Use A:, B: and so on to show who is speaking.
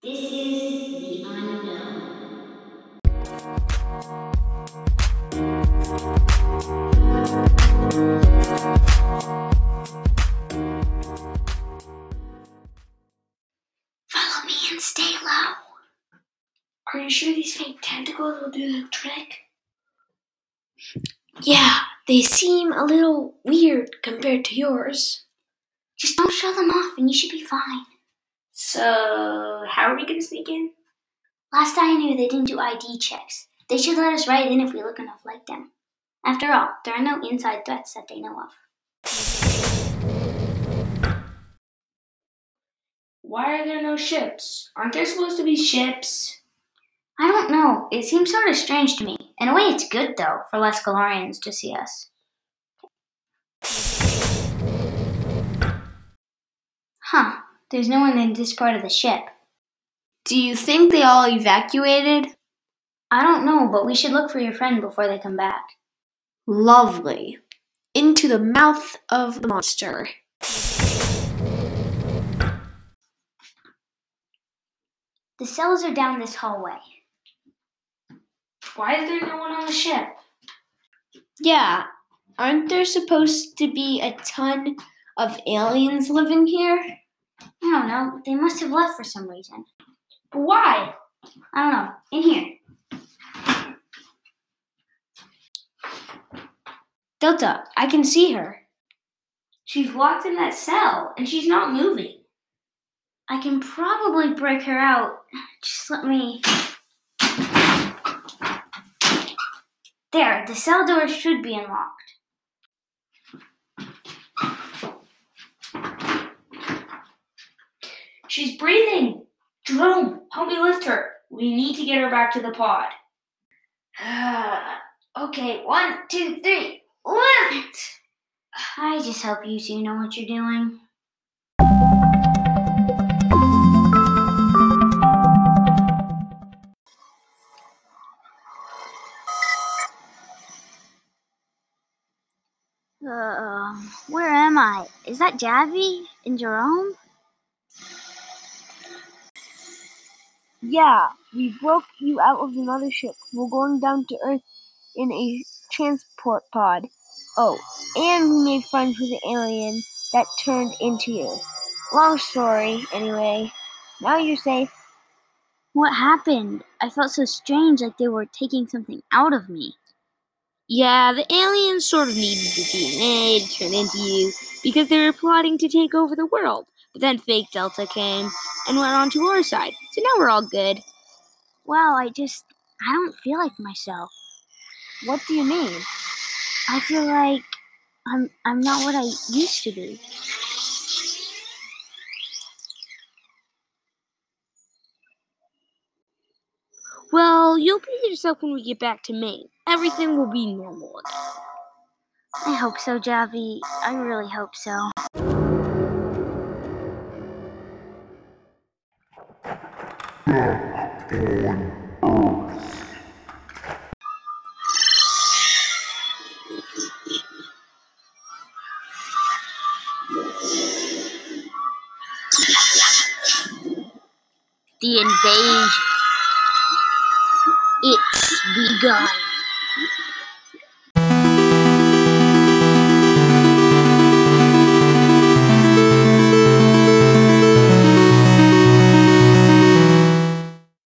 A: This is the unknown. Follow me and stay low.
B: Are you sure these fake tentacles will do the trick?
C: Yeah, they seem a little weird compared to yours.
A: Just don't show them off and you should be fine.
B: So, how are we gonna sneak in?
A: Last I knew, they didn't do ID checks. They should let us right in if we look enough like them. After all, there are no inside threats that they know of.
B: Why are there no ships? Aren't there supposed to be ships?
A: I don't know. It seems sort of strange to me. In a way, it's good, though, for less Golorians to see us. Huh. There's no one in this part of the ship.
C: Do you think they all evacuated?
A: I don't know, but we should look for your friend before they come back.
C: Lovely. Into the mouth of the monster.
A: The cells are down this hallway.
B: Why is there no one on the ship?
C: Yeah, aren't there supposed to be a ton of aliens living here?
A: I don't know. They must have left for some reason.
B: Why?
A: I don't know. In here.
C: Delta, I can see her.
B: She's locked in that cell and she's not moving.
A: I can probably break her out. Just let me. There, the cell door should be unlocked.
B: She's breathing. Jerome, help me lift her. We need to get her back to the pod. okay, one, two, three, lift!
A: I just hope you two know what you're doing. Uh, where am I? Is that Javi and Jerome?
D: Yeah, we broke you out of the mothership. We're going down to Earth in a transport pod. Oh, and we made friends with an alien that turned into you. Long story, anyway. Now you're safe.
A: What happened? I felt so strange, like they were taking something out of me.
C: Yeah, the aliens sort of needed the DNA to turn into you because they were plotting to take over the world. But then fake Delta came and went on to our side. So now we're all good.
A: Well, I just. I don't feel like myself.
D: What do you mean?
A: I feel like I'm I'm not what I used to be.
C: Well, you'll be yourself when we get back to Maine. Everything will be normal again.
A: I hope so, Javi. I really hope so. The invasion. It's begun.